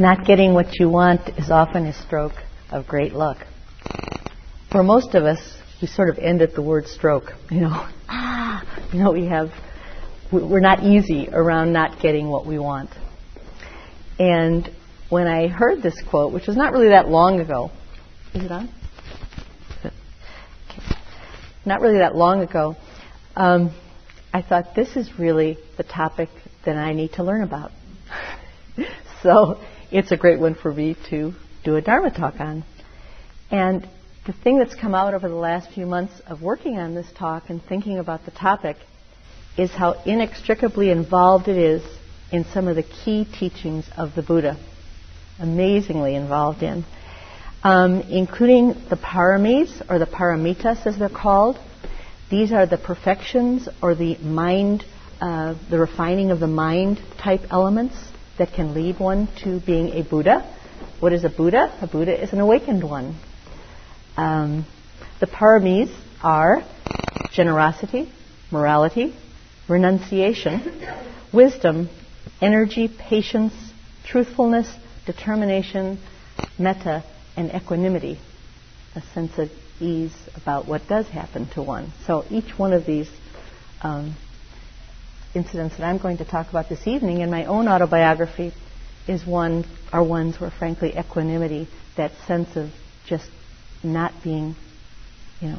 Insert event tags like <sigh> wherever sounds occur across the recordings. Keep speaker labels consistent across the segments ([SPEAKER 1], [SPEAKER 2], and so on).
[SPEAKER 1] Not getting what you want is often a stroke of great luck. For most of us, we sort of end at the word stroke. You know, ah, <laughs> you know, we have, we're not easy around not getting what we want. And when I heard this quote, which was not really that long ago, is it on? Okay. Not really that long ago, um, I thought this is really the topic that I need to learn about. <laughs> so it's a great one for me to do a Dharma talk on. And the thing that's come out over the last few months of working on this talk and thinking about the topic is how inextricably involved it is in some of the key teachings of the Buddha. Amazingly involved in. Um, including the paramis, or the paramitas as they're called. These are the perfections or the mind, uh, the refining of the mind type elements that can lead one to being a Buddha. What is a Buddha? A Buddha is an awakened one. Um, the paramis are generosity, morality, renunciation, wisdom, energy, patience, truthfulness, determination, metta, and equanimity, a sense of ease about what does happen to one. So each one of these um, incidents that I'm going to talk about this evening in my own autobiography is one are ones where frankly equanimity, that sense of just not being, you know,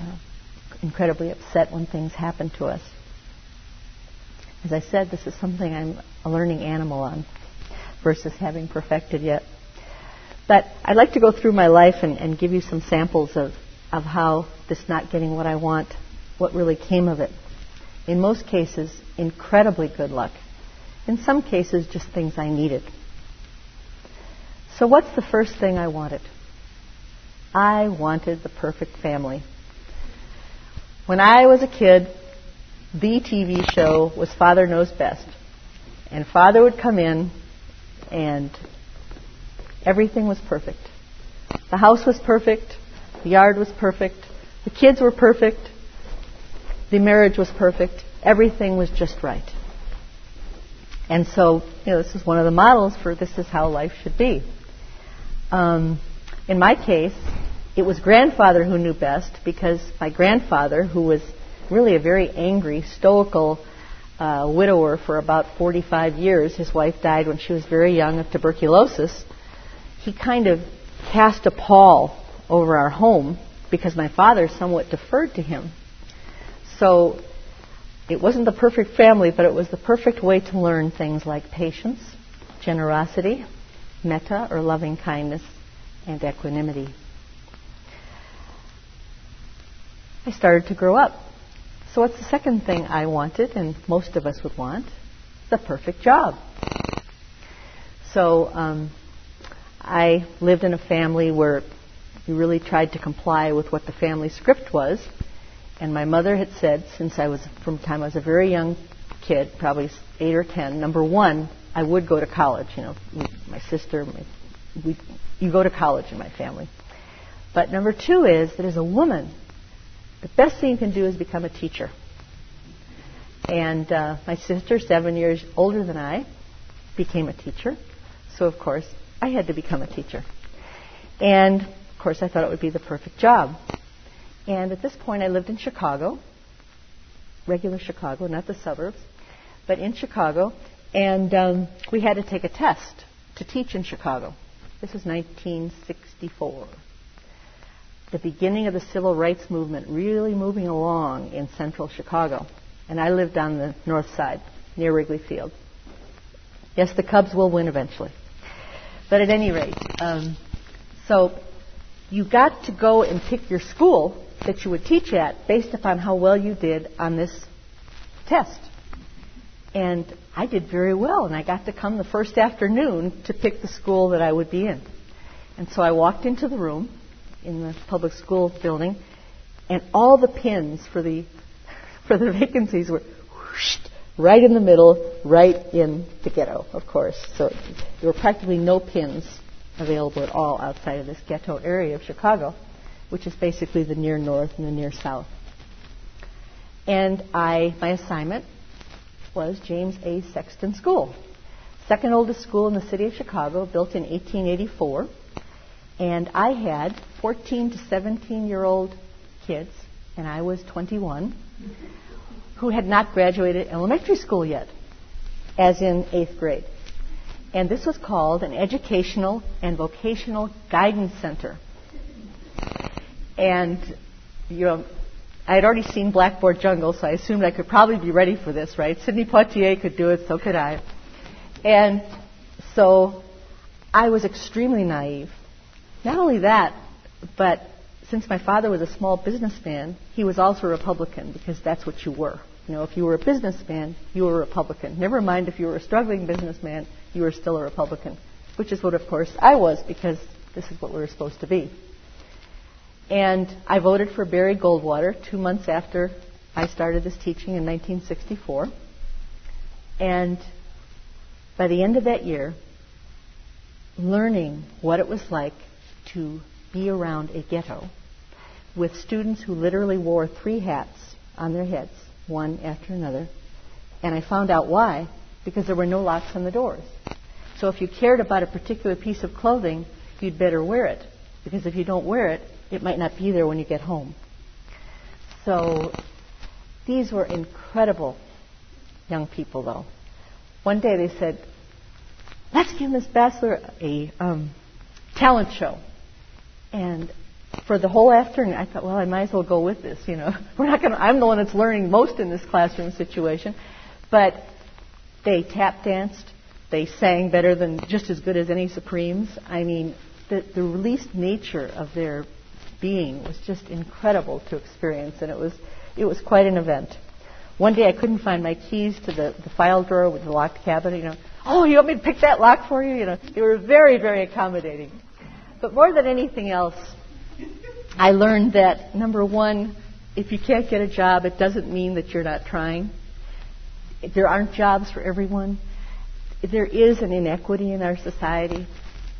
[SPEAKER 1] uh, incredibly upset when things happen to us. As I said, this is something I'm a learning animal on versus having perfected yet. But I'd like to go through my life and, and give you some samples of, of how this not getting what I want, what really came of it in most cases, incredibly good luck. In some cases, just things I needed. So, what's the first thing I wanted? I wanted the perfect family. When I was a kid, the TV show was Father Knows Best. And Father would come in, and everything was perfect. The house was perfect, the yard was perfect, the kids were perfect, the marriage was perfect. Everything was just right. And so, you know, this is one of the models for this is how life should be. Um, in my case, it was grandfather who knew best because my grandfather, who was really a very angry, stoical uh, widower for about 45 years, his wife died when she was very young of tuberculosis, he kind of cast a pall over our home because my father somewhat deferred to him so it wasn't the perfect family, but it was the perfect way to learn things like patience, generosity, metta or loving kindness, and equanimity. I started to grow up. So, what's the second thing I wanted, and most of us would want? The perfect job. So, um, I lived in a family where we really tried to comply with what the family script was. And my mother had said, since I was from time I was a very young kid, probably eight or ten, number one, I would go to college. You know, my sister, my, we, you go to college in my family. But number two is that as a woman, the best thing you can do is become a teacher. And uh, my sister, seven years older than I, became a teacher. So of course, I had to become a teacher. And of course, I thought it would be the perfect job. And at this point, I lived in Chicago, regular Chicago, not the suburbs, but in Chicago. And um, we had to take a test to teach in Chicago. This was 1964. The beginning of the civil rights movement really moving along in central Chicago. And I lived on the north side, near Wrigley Field. Yes, the Cubs will win eventually. But at any rate, um, so you got to go and pick your school that you would teach at based upon how well you did on this test. And I did very well, and I got to come the first afternoon to pick the school that I would be in. And so I walked into the room in the public school building, and all the pins for the <laughs> for the vacancies were whooshed, right in the middle, right in the ghetto, of course. So there were practically no pins available at all outside of this ghetto area of Chicago which is basically the near north and the near south. And I, my assignment was James A. Sexton School. second oldest school in the city of Chicago, built in 1884. And I had 14 to 17 year old kids, and I was 21, who had not graduated elementary school yet, as in eighth grade. And this was called an Educational and Vocational Guidance Center. And, you know, I had already seen Blackboard Jungle, so I assumed I could probably be ready for this, right? Sidney Poitier could do it, so could I. And so I was extremely naive. Not only that, but since my father was a small businessman, he was also a Republican because that's what you were. You know, if you were a businessman, you were a Republican. Never mind if you were a struggling businessman, you were still a Republican, which is what, of course, I was because this is what we were supposed to be. And I voted for Barry Goldwater two months after I started this teaching in 1964. And by the end of that year, learning what it was like to be around a ghetto with students who literally wore three hats on their heads, one after another. And I found out why, because there were no locks on the doors. So if you cared about a particular piece of clothing, you'd better wear it, because if you don't wear it, it might not be there when you get home. So these were incredible young people, though. One day they said, let's give Miss Bassler a um, talent show. And for the whole afternoon, I thought, well, I might as well go with this. You know, <laughs> we're not going. I'm the one that's learning most in this classroom situation, but they tap danced. They sang better than just as good as any Supremes. I mean, the, the released nature of their being was just incredible to experience, and it was it was quite an event. One day I couldn't find my keys to the, the file drawer with the locked cabinet. You know, oh, you want me to pick that lock for you? You know, they were very, very accommodating. But more than anything else, I learned that number one, if you can't get a job, it doesn't mean that you're not trying. There aren't jobs for everyone. There is an inequity in our society,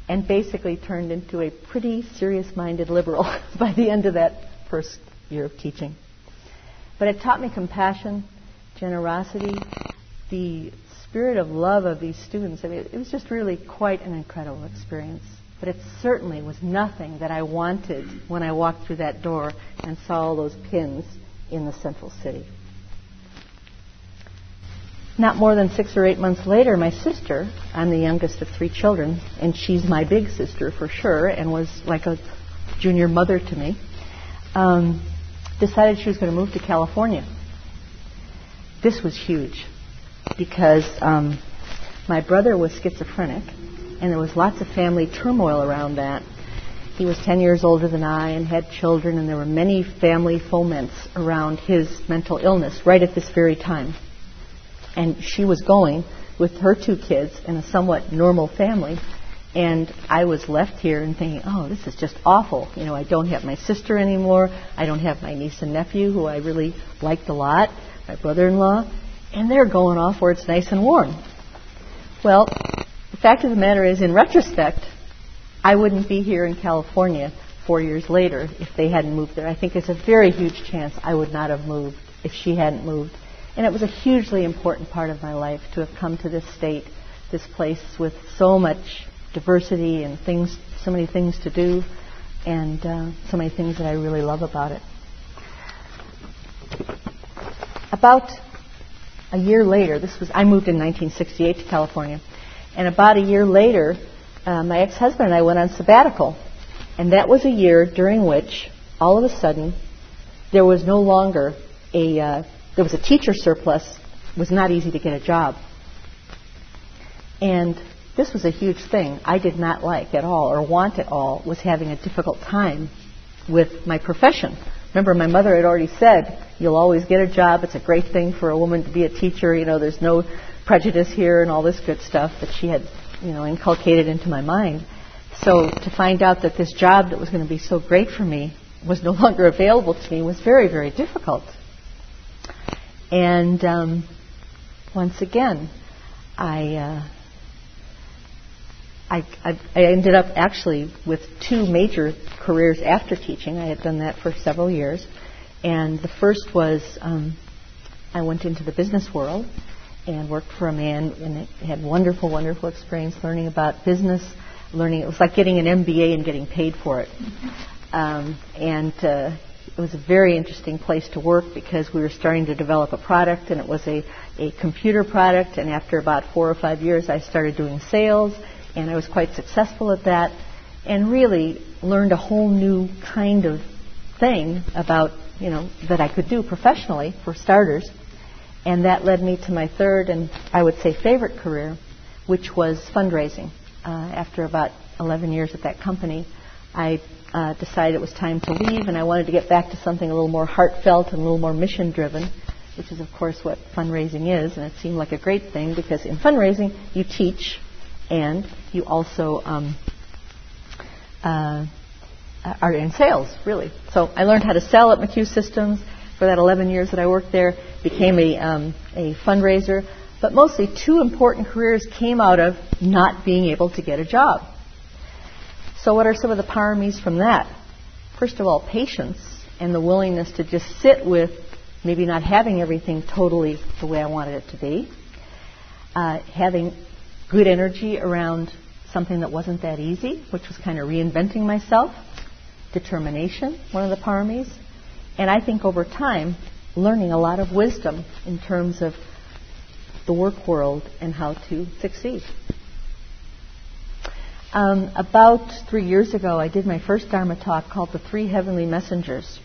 [SPEAKER 1] and basically turned into a pretty serious minded liberal <laughs> by the end of that first year of teaching. But it taught me compassion, generosity, the spirit of love of these students. I mean, it was just really quite an incredible experience. But it certainly was nothing that I wanted when I walked through that door and saw all those pins in the central city. Not more than six or eight months later, my sister, I'm the youngest of three children, and she's my big sister for sure, and was like a junior mother to me, um, decided she was going to move to California. This was huge because um, my brother was schizophrenic, and there was lots of family turmoil around that. He was 10 years older than I and had children, and there were many family foments around his mental illness right at this very time. And she was going with her two kids in a somewhat normal family, and I was left here and thinking, oh, this is just awful. You know, I don't have my sister anymore. I don't have my niece and nephew, who I really liked a lot, my brother in law, and they're going off where it's nice and warm. Well, the fact of the matter is, in retrospect, I wouldn't be here in California four years later if they hadn't moved there. I think it's a very huge chance I would not have moved if she hadn't moved. And it was a hugely important part of my life to have come to this state, this place with so much diversity and things, so many things to do, and uh, so many things that I really love about it. About a year later, this was I moved in 1968 to California. And about a year later, uh, my ex-husband and I went on sabbatical. And that was a year during which, all of a sudden, there was no longer a, uh, there was a teacher surplus. It was not easy to get a job. And this was a huge thing I did not like at all or want at all was having a difficult time with my profession. Remember, my mother had already said, "You'll always get a job. It's a great thing for a woman to be a teacher. You know, there's no prejudice here and all this good stuff that she had, you know, inculcated into my mind. So to find out that this job that was going to be so great for me was no <laughs> longer available to me was very, very difficult. And um, once again, I, uh, I, I, I ended up actually with two major careers after teaching. I had done that for several years, and the first was um, I went into the business world and worked for a man and had wonderful, wonderful experience learning about business, learning. It was like getting an MBA and getting paid for it. Um, and uh, it was a very interesting place to work because we were starting to develop a product and it was a, a computer product. And after about four or five years, I started doing sales and I was quite successful at that and really learned a whole new kind of thing about, you know, that I could do professionally for starters. And that led me to my third and I would say favorite career, which was fundraising. Uh, after about 11 years at that company, I uh, decided it was time to leave and I wanted to get back to something a little more heartfelt and a little more mission driven, which is, of course, what fundraising is. And it seemed like a great thing because in fundraising, you teach and you also um, uh, are in sales, really. So I learned how to sell at McHugh Systems for that 11 years that I worked there, became a, um, a fundraiser, but mostly two important careers came out of not being able to get a job. So, what are some of the paramis from that? First of all, patience and the willingness to just sit with maybe not having everything totally the way I wanted it to be, uh, having good energy around something that wasn't that easy, which was kind of reinventing myself, determination, one of the paramis, and I think over time, learning a lot of wisdom in terms of the work world and how to succeed. Um, about three years ago, I did my first Dharma talk called The Three Heavenly Messengers.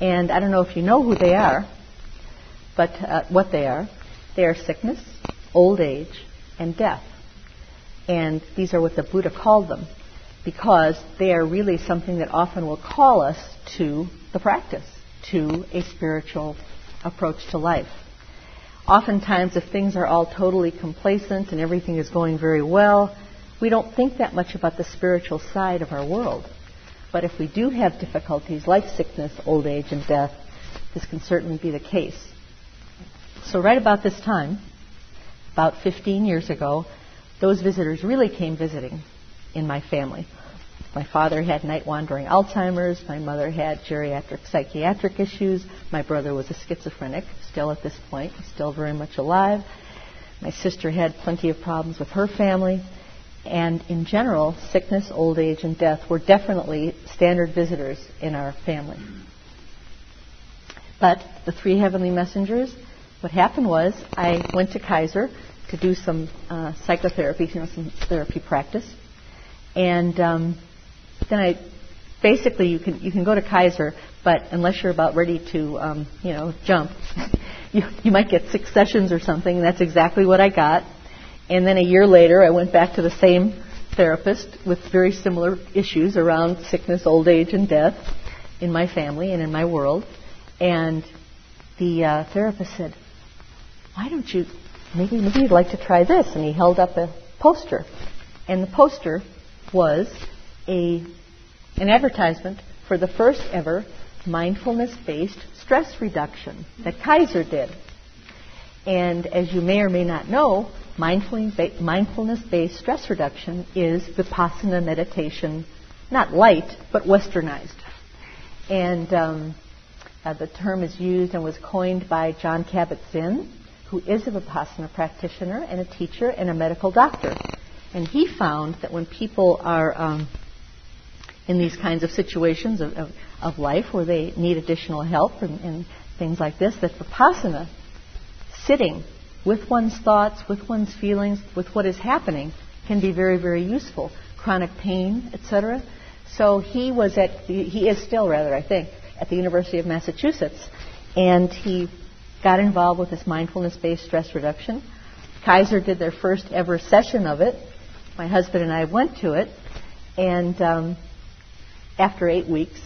[SPEAKER 1] And I don't know if you know who they are, but uh, what they are. They are sickness, old age, and death. And these are what the Buddha called them because they are really something that often will call us to the practice, to a spiritual approach to life. Oftentimes, if things are all totally complacent and everything is going very well, we don't think that much about the spiritual side of our world. But if we do have difficulties like sickness, old age, and death, this can certainly be the case. So, right about this time, about 15 years ago, those visitors really came visiting in my family. My father had night wandering Alzheimer's. My mother had geriatric psychiatric issues. My brother was a schizophrenic, still at this point, still very much alive. My sister had plenty of problems with her family. And in general, sickness, old age, and death were definitely standard visitors in our family. But the three heavenly messengers, what happened was I went to Kaiser to do some uh, psychotherapy, you know, some therapy practice. And um, then I basically you can you can go to Kaiser, but unless you're about ready to um, you know jump, <laughs> you you might get six sessions or something. And that's exactly what I got. And then a year later, I went back to the same therapist with very similar issues around sickness, old age, and death in my family and in my world. And the uh, therapist said, "Why don't you maybe maybe you'd like to try this?" And he held up a poster, and the poster was a, an advertisement for the first ever mindfulness based stress reduction that Kaiser did. And as you may or may not know, mindfulness based stress reduction is vipassana meditation, not light, but westernized. And um, uh, the term is used and was coined by Jon Kabat-Zinn, who is a vipassana practitioner and a teacher and a medical doctor. And he found that when people are um, in these kinds of situations of, of, of life where they need additional help and, and things like this, that vipassana, sitting with one's thoughts, with one's feelings, with what is happening, can be very, very useful. Chronic pain, etc. So he was at, he is still rather, I think, at the University of Massachusetts, and he got involved with this mindfulness-based stress reduction. Kaiser did their first ever session of it. My husband and I went to it, and um, after eight weeks,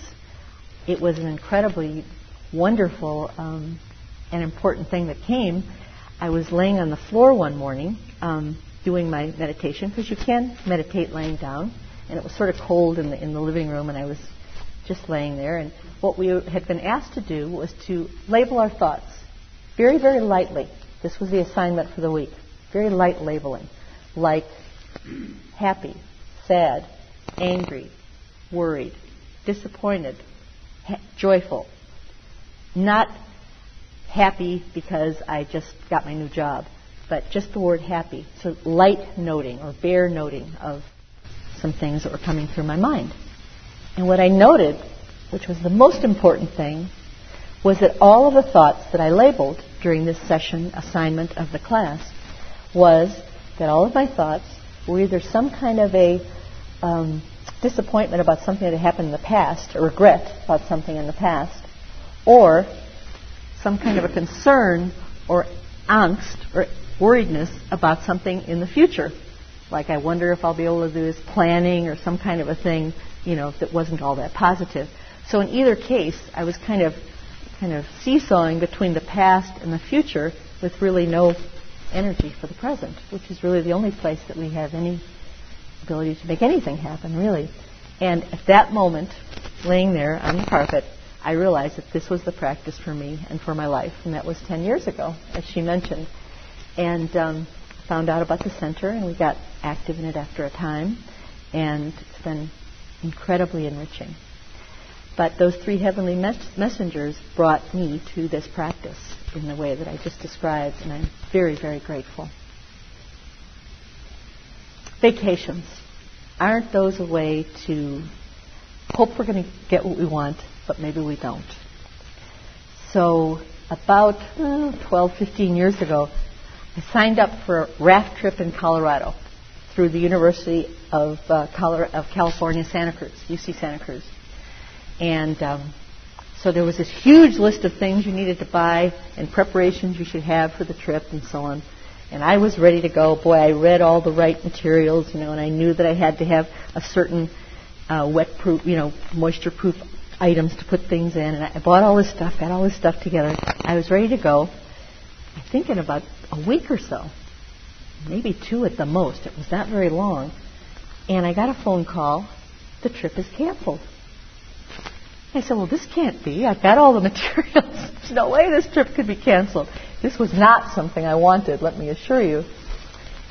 [SPEAKER 1] it was an incredibly wonderful um, and important thing that came. I was laying on the floor one morning um, doing my meditation because you can meditate laying down, and it was sort of cold in the in the living room, and I was just laying there. And what we had been asked to do was to label our thoughts very, very lightly. This was the assignment for the week. Very light labeling, like happy, sad, angry, worried, disappointed, ha- joyful. Not happy because I just got my new job, but just the word happy. So light noting or bare noting of some things that were coming through my mind. And what I noted, which was the most important thing, was that all of the thoughts that I labeled during this session assignment of the class was that all of my thoughts were either some kind of a um, disappointment about something that happened in the past, a regret about something in the past, or some kind of a concern or angst or worriedness about something in the future. Like I wonder if I'll be able to do this planning or some kind of a thing, you know, that wasn't all that positive. So in either case, I was kind of kind of seesawing between the past and the future with really no energy for the present, which is really the only place that we have any ability to make anything happen, really. And at that moment, laying there on the carpet, I realized that this was the practice for me and for my life, and that was 10 years ago, as she mentioned. And um, found out about the center, and we got active in it after a time, and it's been incredibly enriching. But those three heavenly mes- messengers brought me to this practice in the way that I just described, and I'm very, very grateful. Vacations. Aren't those a way to hope we're going to get what we want, but maybe we don't? So, about oh, 12, 15 years ago, I signed up for a raft trip in Colorado through the University of, uh, of California, Santa Cruz, UC Santa Cruz. And um, so there was this huge list of things you needed to buy and preparations you should have for the trip and so on. And I was ready to go. Boy, I read all the right materials, you know, and I knew that I had to have a certain uh, wet-proof, you know, moisture-proof items to put things in. And I bought all this stuff, got all this stuff together. I was ready to go. I think in about a week or so, maybe two at the most. It was not very long. And I got a phone call. The trip is canceled. I said, well, this can't be. I've got all the <laughs> materials. There's no way this trip could be canceled. This was not something I wanted, let me assure you.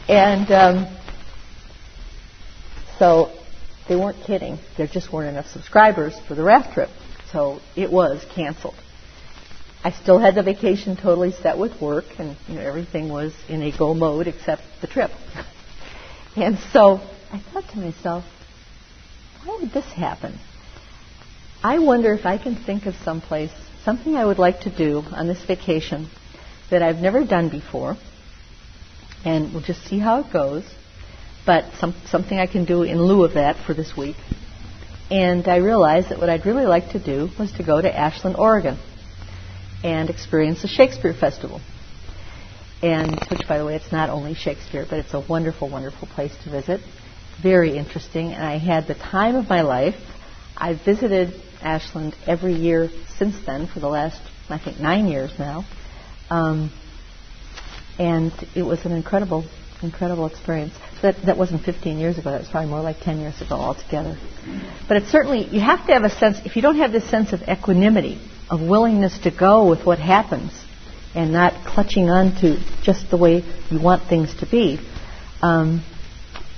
[SPEAKER 1] And um, so they weren't kidding. There just weren't enough subscribers for the raft trip. So it was canceled. I still had the vacation totally set with work, and you know, everything was in a go mode except the trip. <laughs> and so I thought to myself, why would this happen? I wonder if I can think of some place, something I would like to do on this vacation that I've never done before, and we'll just see how it goes. But some, something I can do in lieu of that for this week. And I realized that what I'd really like to do was to go to Ashland, Oregon, and experience the Shakespeare Festival. And which, by the way, it's not only Shakespeare, but it's a wonderful, wonderful place to visit. Very interesting, and I had the time of my life. I visited Ashland every year since then for the last, I think, nine years now. Um, and it was an incredible, incredible experience. That, that wasn't 15 years ago. That was probably more like 10 years ago altogether. But it's certainly, you have to have a sense, if you don't have this sense of equanimity, of willingness to go with what happens, and not clutching on to just the way you want things to be, um,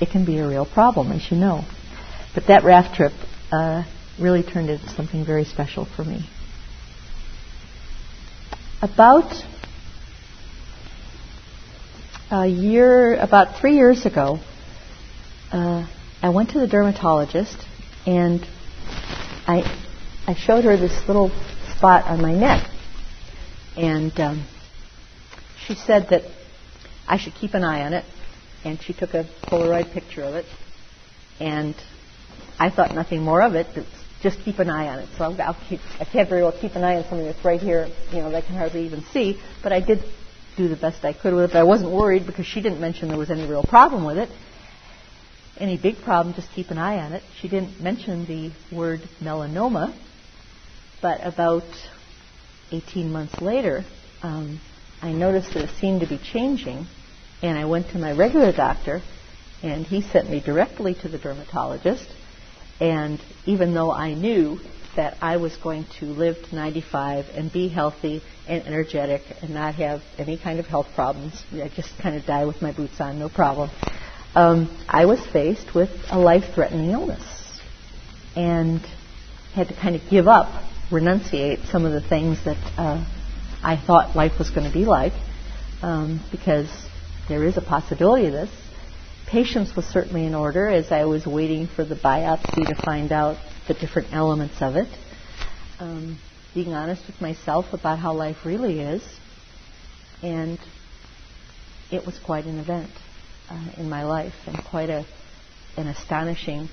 [SPEAKER 1] it can be a real problem, as you know. But that raft trip, uh, really turned into something very special for me. About a year, about three years ago, uh, I went to the dermatologist and I, I showed her this little spot on my neck. And um, she said that I should keep an eye on it. And she took a Polaroid picture of it. And I thought nothing more of it. Just keep an eye on it. So I'll, I'll keep, I can't very well keep an eye on something that's right here, you know, that I can hardly even see. But I did do the best I could with it. But I wasn't worried because she didn't mention there was any real problem with it. Any big problem, just keep an eye on it. She didn't mention the word melanoma. But about 18 months later, um, I noticed that it seemed to be changing. And I went to my regular doctor, and he sent me directly to the dermatologist and even though I knew that I was going to live to 95 and be healthy and energetic and not have any kind of health problems, I just kind of die with my boots on, no problem. Um, I was faced with a life-threatening illness and had to kind of give up, renunciate some of the things that uh, I thought life was going to be like um, because there is a possibility of this. Patience was certainly in order as I was waiting for the biopsy to find out the different elements of it. Um, being honest with myself about how life really is. And it was quite an event uh, in my life and quite a, an astonishing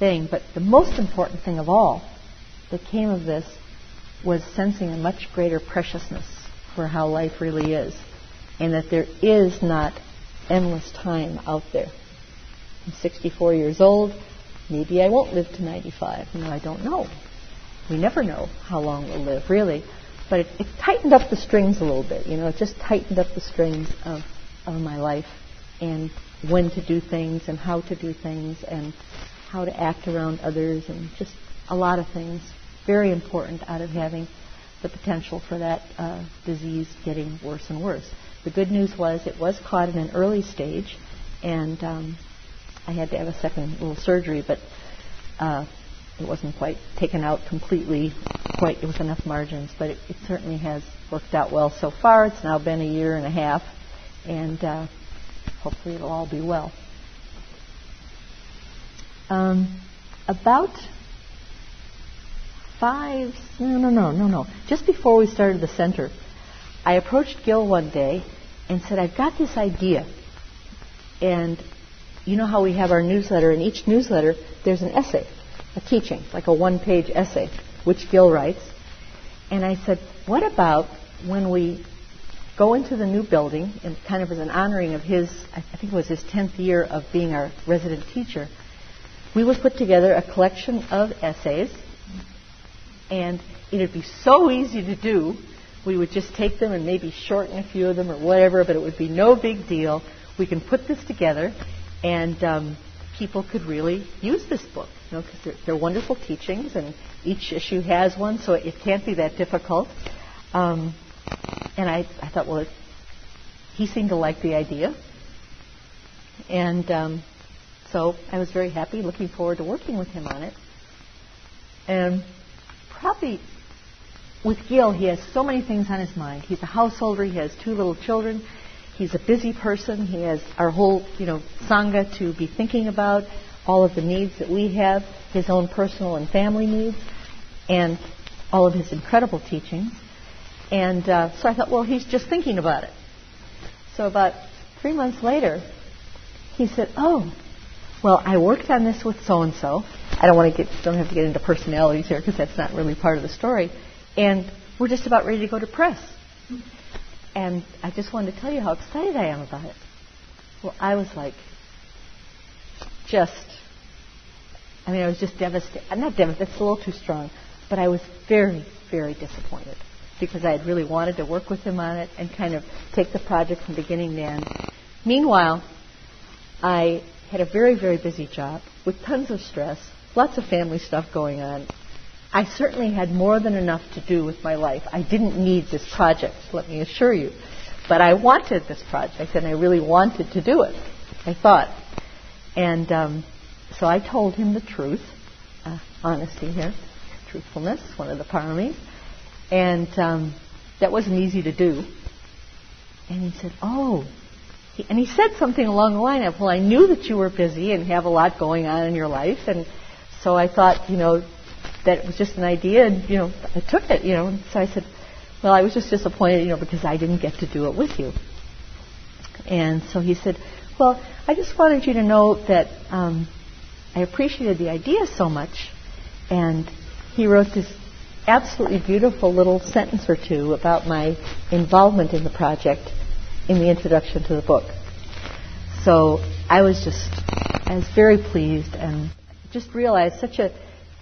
[SPEAKER 1] thing. But the most important thing of all that came of this was sensing a much greater preciousness for how life really is, and that there is not endless time out there. I'm 64 years old. Maybe I won't live to 95. You know, I don't know. We never know how long we'll live, really. But it, it tightened up the strings a little bit. You know, it just tightened up the strings of, of my life and when to do things and how to do things and how to act around others and just a lot of things. Very important out of having the potential for that uh, disease getting worse and worse. The good news was it was caught in an early stage, and um, I had to have a second little surgery, but uh, it wasn't quite taken out completely, quite with enough margins. But it, it, certainly has worked out well so far. It's now been a year and a half, and uh, hopefully it'll all be well. Um, about five, no, no, no, no, no. Just before we started the center, I approached Gil one day and said, I've got this idea. And you know how we have our newsletter, in each newsletter, there's an essay, a teaching, like a one page essay, which Gil writes. And I said, what about when we go into the new building, and kind of as an honoring of his, I think it was his 10th year of being our resident teacher, we would put together a collection of essays and it'd be so easy to do. We would just take them and maybe shorten a few of them or whatever, but it would be no big deal. We can put this together, and um, people could really use this book, you know, because they're, they're, wonderful teachings, and each issue has one, so it can't be that difficult. Um, and I, I thought, well, it, he seemed to like the idea, and um, so I was very happy, looking forward to working with him on it. And probably with Gil, he has so many things on his mind. He's a householder. He has two little children. He's a busy person. He has our whole, you know, sangha to be thinking about, all of the needs that we have, his own personal and family needs, and all of his incredible teachings. And uh, so I thought, well, he's just thinking about it. So about three months later, he said, "Oh, well, I worked on this with so and so. I don't want to get, don't have to get into personalities here because that's not really part of the story. And we're just about ready to go to press. And I just wanted to tell you how excited I am about it. Well, I was like, just, I mean, I was just devastated. Not devastated, that's a little too strong. But I was very, very disappointed because I had really wanted to work with him on it and kind of take the project from beginning to end. Meanwhile, I had a very, very busy job with tons of stress, lots of family stuff going on. I certainly had more than enough to do with my life. I didn't need this project, let me assure you. But I wanted this project, and I really wanted to do it, I thought. And um, so I told him the truth, uh, honesty here, truthfulness, one of the paramis. And um, that wasn't easy to do. And he said, Oh, and he said something along the line of, "Well, I knew that you were busy and have a lot going on in your life, and so I thought, you know, that it was just an idea, and you know, I took it, you know." And so I said, "Well, I was just disappointed, you know, because I didn't get to do it with you." And so he said, "Well, I just wanted you to know that um, I appreciated the idea so much," and he wrote this absolutely beautiful little sentence or two about my involvement in the project in the introduction to the book. So I was just, I was very pleased and just realized such a,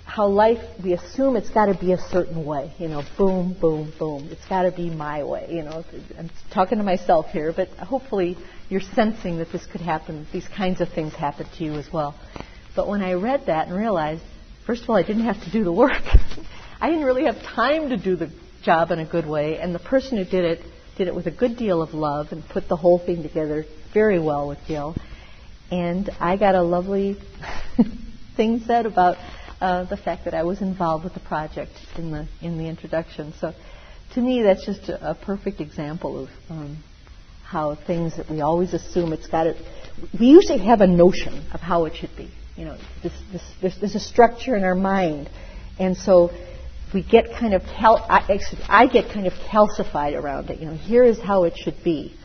[SPEAKER 1] how life, we assume it's got to be a certain way, you know, boom, boom, boom. It's got to be my way, you know. I'm talking to myself here, but hopefully you're sensing that this could happen, these kinds of things happen to you as well. But when I read that and realized, first of all, I didn't have to do the work. <laughs> I didn't really have time to do the job in a good way, and the person who did it did it with a good deal of love and put the whole thing together very well with Gil. And I got a lovely <laughs> thing said about uh, the fact that I was involved with the project in the in the introduction. So, to me, that's just a, a perfect example of um, how things that we always assume it's got it. We usually have a notion of how it should be. You know, this, this, this, there's a structure in our mind, and so we get kind of cal- I, actually, I get kind of calcified around it. You know, here is how it should be,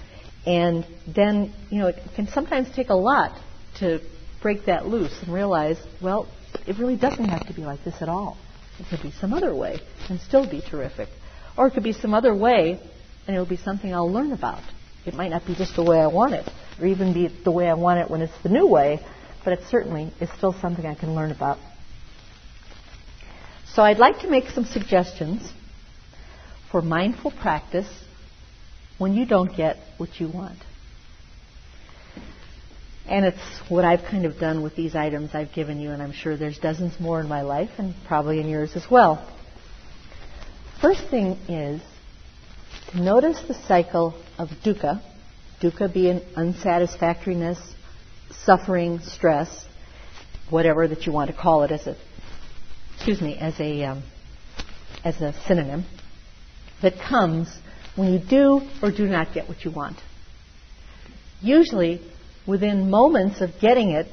[SPEAKER 1] and then you know it can sometimes take a lot to break that loose and realize, well, it really doesn't have to be like this at all. It could be some other way and still be terrific, or it could be some other way and it'll be something I'll learn about. It might not be just the way I want it, or even be the way I want it when it's the new way, but it certainly is still something I can learn about. So I'd like to make some suggestions for mindful practice when you don't get what you want. And it's what I've kind of done with these items I've given you, and I'm sure there's dozens more in my life and probably in yours as well. First thing is to notice the cycle of dukkha, dukkha being unsatisfactoriness, suffering, stress, whatever that you want to call it as a, excuse me, as a, um, as a synonym, that comes when you do or do not get what you want. Usually, within moments of getting it,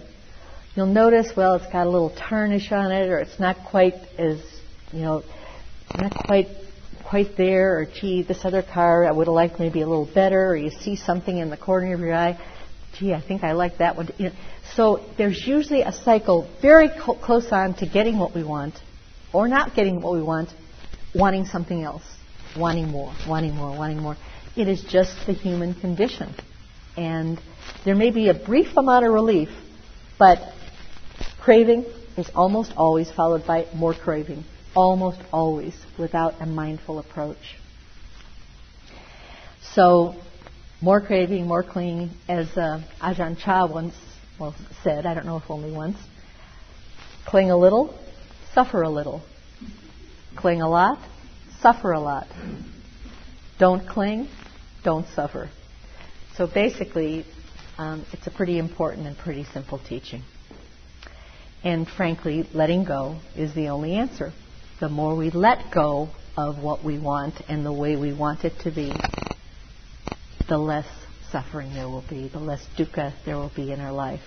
[SPEAKER 1] you'll notice, well, it's got a little tarnish on it, or it's not quite as, you know, not quite quite there, or gee, this other car I would have liked maybe a little better, or you see something in the corner of your eye, gee, I think I like that one. You know, so there's usually a cycle very co- close on to getting what we want, or not getting what we want, wanting something else, wanting more, wanting more, wanting more. It is just the human condition. And there may be a brief amount of relief, but craving is almost always followed by more craving almost always without a mindful approach. So, more craving, more clinging, as uh, Ajahn Chah once well, said, I don't know if only once, cling a little, suffer a little. Cling a lot, suffer a lot. Don't cling, don't suffer. So basically, um, it's a pretty important and pretty simple teaching. And frankly, letting go is the only answer the more we let go of what we want and the way we want it to be, the less suffering there will be, the less dukkha there will be in our life.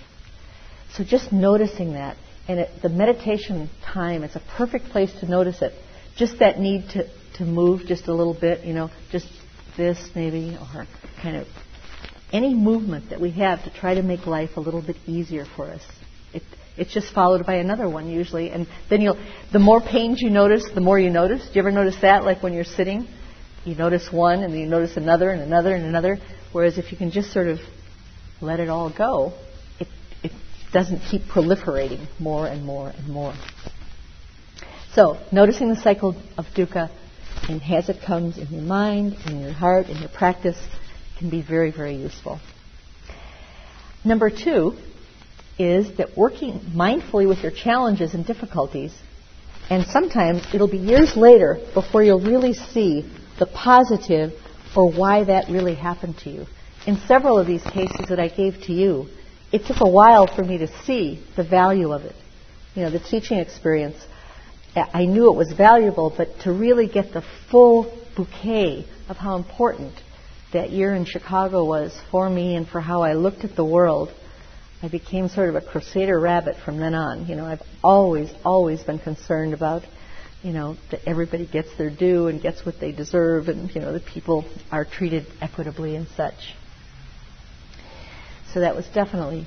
[SPEAKER 1] So just noticing that, and it, the meditation time is a perfect place to notice it. Just that need to, to move just a little bit, you know, just this maybe, or kind of any movement that we have to try to make life a little bit easier for us. It, it's just followed by another one usually, and then you'll. The more pains you notice, the more you notice. Do you ever notice that? Like when you're sitting, you notice one, and then you notice another, and another, and another. Whereas if you can just sort of let it all go, it it doesn't keep proliferating more and more and more. So noticing the cycle of dukkha, and as it comes in your mind, in your heart, in your practice, can be very very useful. Number two is that working mindfully with your challenges and difficulties, and sometimes it'll be years later before you'll really see the positive or why that really happened to you. In several of these cases that I gave to you, it took a while for me to see the value of it. You know, the teaching experience, I knew it was valuable, but to really get the full bouquet of how important that year in Chicago was for me and for how I looked at the world I became sort of a crusader rabbit from then on. You know, I've always, always been concerned about, you know, that everybody gets their due and gets what they deserve, and you know, that people are treated equitably and such. So that was definitely,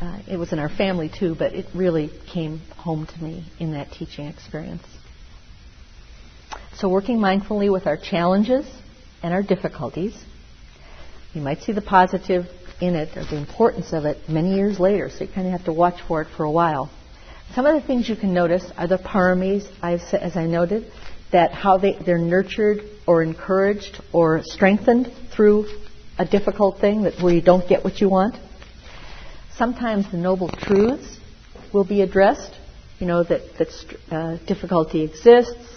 [SPEAKER 1] uh, it was in our family too, but it really came home to me in that teaching experience. So working mindfully with our challenges and our difficulties, you might see the positive in it or the importance of it many years later, so you kind of have to watch for it for a while. Some of the things you can notice are the paramis, as I noted, that how they, they're nurtured or encouraged or strengthened through a difficult thing that where you don't get what you want. Sometimes the noble truths will be addressed. You know that that uh, difficulty exists.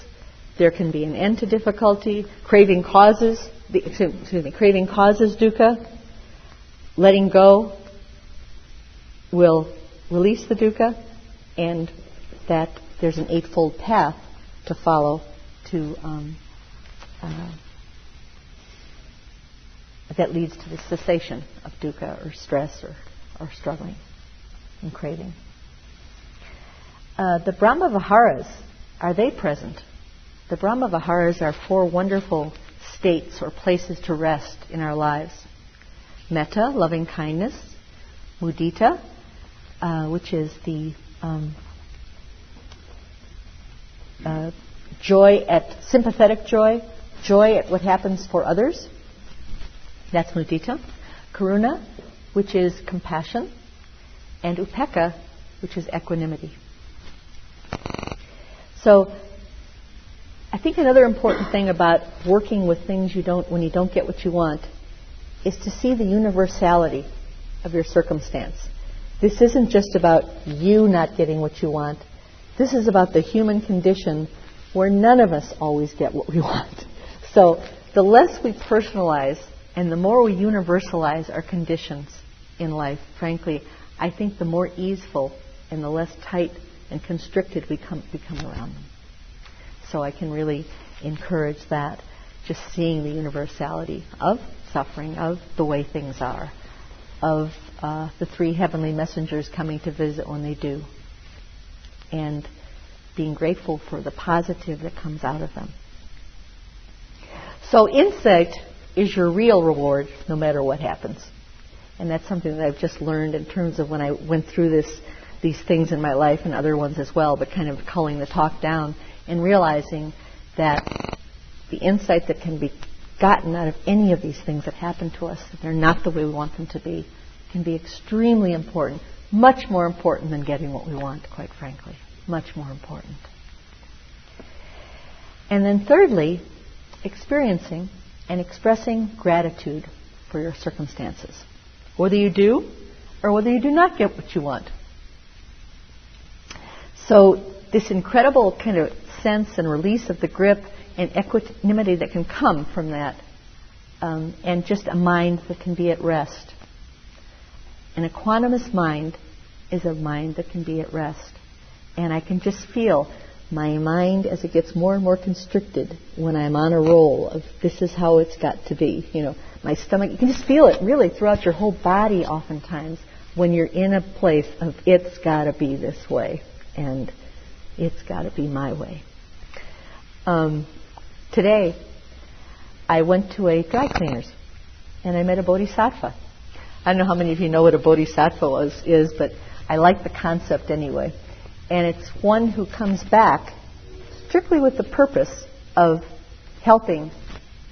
[SPEAKER 1] There can be an end to difficulty. Craving causes the, excuse me, craving causes dukkha letting go will release the dukkha and that there's an eightfold path to follow to um, uh, that leads to the cessation of dukkha or stress or, or struggling and craving. Uh, the Brahma Viharas, are they present? The Brahma Viharas are four wonderful states or places to rest in our lives. Metta, loving kindness. Mudita, uh, which is the um, uh, joy at sympathetic joy, joy at what happens for others. That's mudita. Karuna, which is compassion, and upekkha, which is equanimity. So, I think another important thing about working with things you don't when you don't get what you want is to see the universality of your circumstance. This isn't just about you not getting what you want. This is about the human condition where none of us always get what we <laughs> want. So the less we personalize and the more we universalize our conditions in life, frankly, I think the more easeful and the less tight and constricted we come, become around them. So I can really encourage that, just seeing the universality of suffering, of the way things are, of uh, the three heavenly messengers coming to visit when they do, and being grateful for the positive that comes out of them. So insight is your real reward no matter what happens. And that's something that I've just learned in terms of when I went through this, these things in my life and other ones as well, but kind of culling the talk down and realizing that the insight that can be gotten out of any of these things that happen to us, that they're not the way we want them to be, can be extremely important, much more important than getting what we want, quite frankly much more important. And then, thirdly, experiencing and expressing gratitude for your circumstances, whether you do or whether you do not get what you want. So, this incredible kind of sense and release of the grip and equanimity that can come from that, um, and just a mind that can be at rest. An equanimous mind is a mind that can be at rest. And I can just feel my mind as it gets more and more constricted when I'm on a roll of this is how it's got to be. You know, my stomach, you can just feel it really throughout your whole body oftentimes when you're in a place of it's got to be this way and it's got to be my way. Um, today, I went to a dry cleaner's and I met a bodhisattva. I don't know how many of you know what a bodhisattva was, is, but I like the concept anyway and it's one who comes back strictly with the purpose of helping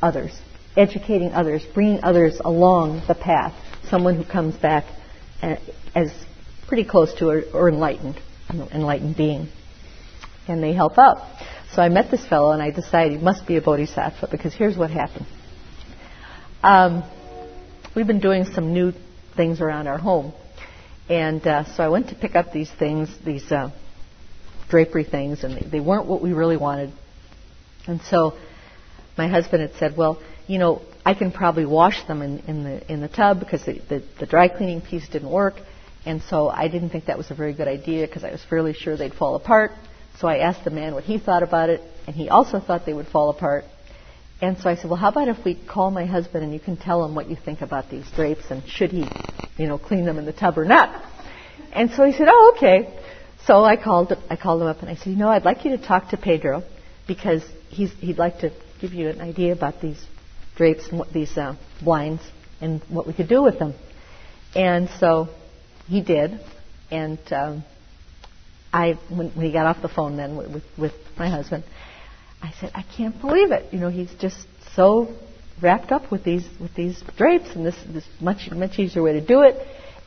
[SPEAKER 1] others, educating others, bringing others along the path. Someone who comes back as pretty close to or enlightened, enlightened being, and they help out. So I met this fellow, and I decided he must be a bodhisattva because here's what happened. Um, we've been doing some new things around our home, and uh, so I went to pick up these things, these uh, drapery things, and they, they weren't what we really wanted. And so my husband had said, well, you know, I can probably wash them in, in the in the tub because the, the, the dry cleaning piece didn't work, and so I didn't think that was a very good idea because I was fairly sure they'd fall apart. So I asked the man what he thought about it, and he also thought they would fall apart. And so I said, well, how about if we call my husband and you can tell him what you think about these drapes and should he, you know, clean them in the tub or not? And so he said, oh, okay. So I called, I called him up and I said, you know, I'd like you to talk to Pedro because he's, he'd like to give you an idea about these drapes and what, these uh, blinds and what we could do with them. And so he did. And um, I, when, when he got off the phone then with, with my husband, I said, I can't believe it. You know, he's just so wrapped up with these with these drapes, and this this much much easier way to do it.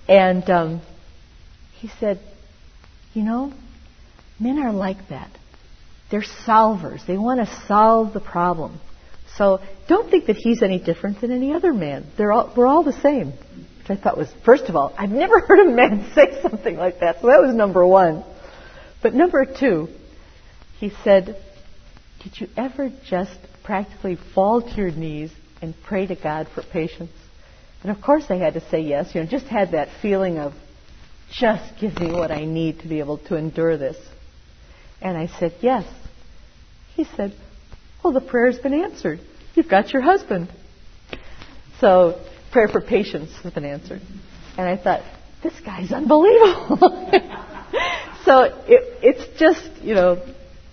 [SPEAKER 1] And um, he said, you know, men are like that. They're solvers. They want to solve the problem. So don't think that he's any different than any other man. They're all, we're all the same. Which I thought was, first of all, I've never <laughs> heard a man <laughs> say something like that. So that was number one. But number two, he said, Did you ever just practically fall to your knees and pray to God for patience? And of course I had to say yes. You know, just had that feeling of, just give me what I need to be able to endure this. And I said, Yes. He said, Well, the prayer's been answered. You've got your husband. So prayer for patience has been answered. And I thought, this guy's unbelievable. <laughs> so it, it's just, you know,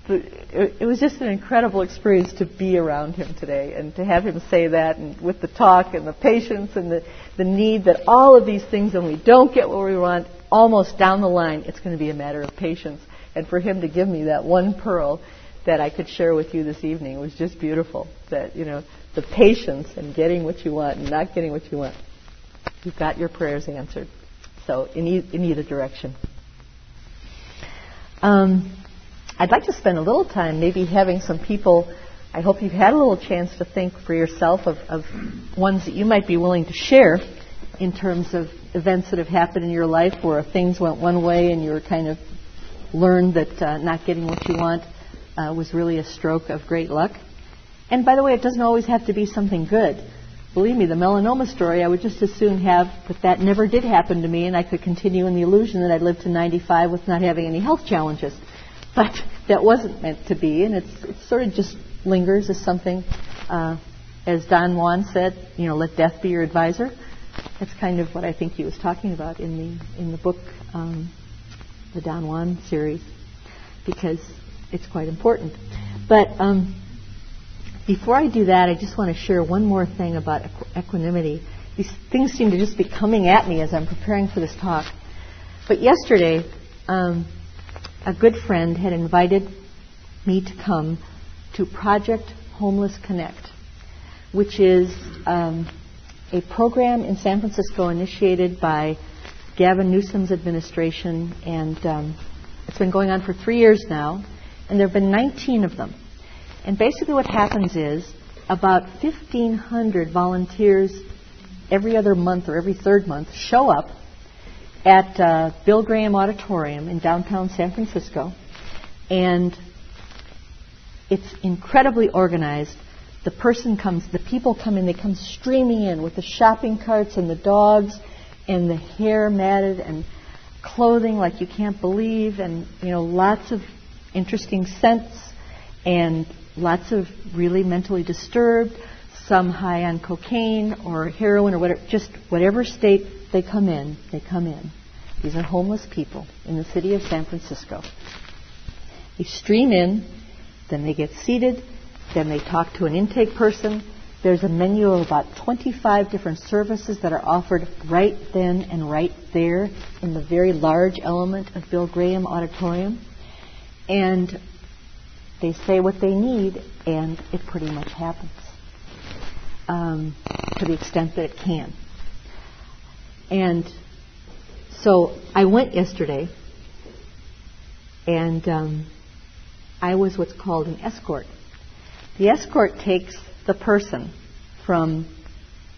[SPEAKER 1] it, it was just an incredible experience to be around him today and to have him say that and with the talk and the patience and the, the need that all of these things, when we don't get what we want, almost down the line, it's going to be a matter of patience. And for him to give me that one pearl that I could share with you this evening was just beautiful. That, you know, the patience and getting what you want and not getting what you want. You've got your prayers answered. So, in, e- in either direction. Um, I'd like to spend a little time maybe having some people. I hope you've had a little chance to think for yourself of, of ones that you might be willing to share in terms of events that have happened in your life where things went one way and you were kind of learned that uh, not getting what you want uh, was really a stroke of great luck. And by the way, it doesn't always have to be something good. Believe me, the melanoma story, I would just as soon have that that never did happen to me and I could continue in the illusion that I'd live to 95 with not having any health challenges. <laughs> But that wasn't meant to be, and it's, it sort of just lingers as something, uh, as Don Juan said, you know, let death be your advisor. That's kind of what I think he was talking about in the in the book, um, the Don Juan series, because it's quite important. But um, before I do that, I just want to share one more thing about equanimity. These things seem to just be coming at me as I'm preparing for this talk. But yesterday, um, a good friend had invited me to come to Project Homeless Connect, which is um, a program in San Francisco initiated by Gavin Newsom's administration, and um, it's been going on for three years now, and there have been 19 of them. And basically, what happens is about 1,500 volunteers every other month or every third month show up at uh, Bill Graham Auditorium in downtown San Francisco, and it's incredibly organized. The person comes, the people come in, they come streaming in with the shopping carts and the dogs and the hair matted and clothing like you can't believe and, you know, lots of interesting scents and lots of really mentally disturbed, some high on cocaine or heroin or whatever, just whatever state they come in, they come in. These are homeless people in the city of San Francisco. They stream in, then they get seated, then they talk to an intake person. There's a menu of about 25 different services that are offered right then and right there in the very large element of Bill Graham Auditorium. And they say what they need, and it pretty much happens um, to the extent that it can. And so I went yesterday, and um, I was what's called an escort. The escort takes the person from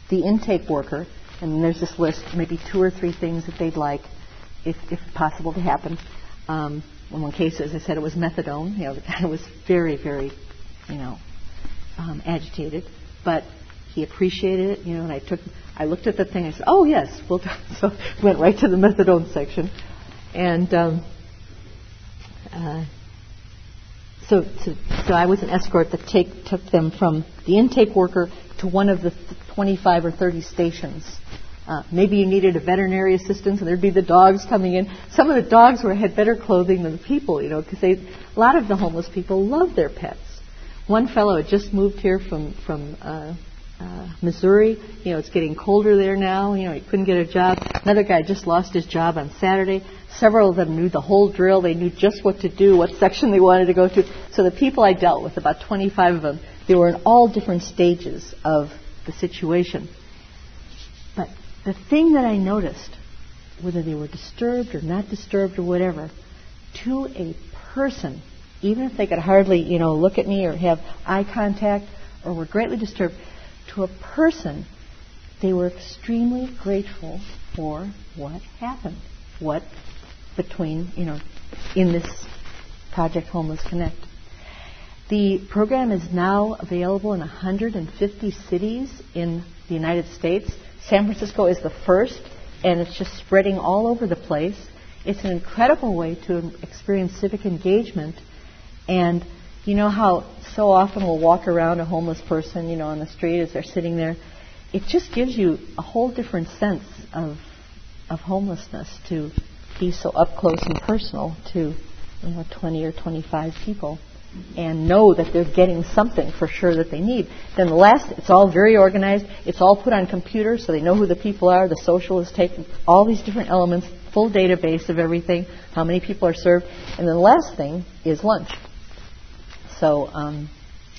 [SPEAKER 1] the intake worker, and there's this list, maybe two or three things that they'd like, if, if possible, to happen. Um, in one case, as I said, it was methadone. You know, the <laughs> was very, very, you know, um, agitated, but he appreciated it. You know, and I took, I looked at the thing. I said, "Oh yes, we'll." <laughs> So went right to the methadone section, and um, uh, so, so, so I was an escort that take, took them from the intake worker to one of the 25 or 30 stations. Uh, maybe you needed a veterinary assistance, and there'd be the dogs coming in. Some of the dogs were had better clothing than the people, you know, because they a lot of the homeless people love their pets. One fellow had just moved here from from uh, uh, Missouri. You know, it's getting colder there now. You know, he couldn't get a job. Another guy just lost his job on Saturday. Several of them knew the whole drill. They knew just what to do, what section they wanted to go to. So the people I dealt with, about 25 of them, they were in all different stages of the situation. The thing that I noticed, whether they were disturbed or not disturbed or whatever, to a person, even if they could hardly, you know, look at me or have eye contact or were greatly disturbed, to a person, they were extremely grateful for what happened, what between, you know, in this Project Homeless Connect. The program is now available in 150 cities in the United States. San Francisco is the first, and it's just spreading all over the place. It's an incredible way to experience civic engagement. And you know how so often we'll walk around a homeless person, you know, on the street as they're sitting there, it just gives you a whole different sense of of homelessness to be so up close and personal to you know 20 or 25 people and know that they're getting something for sure that they need. Then the last, it's all very organized. It's all put on computers so they know who the people are. The social is taken, all these different elements, full database of everything, how many people are served. And then the last thing is lunch. So um,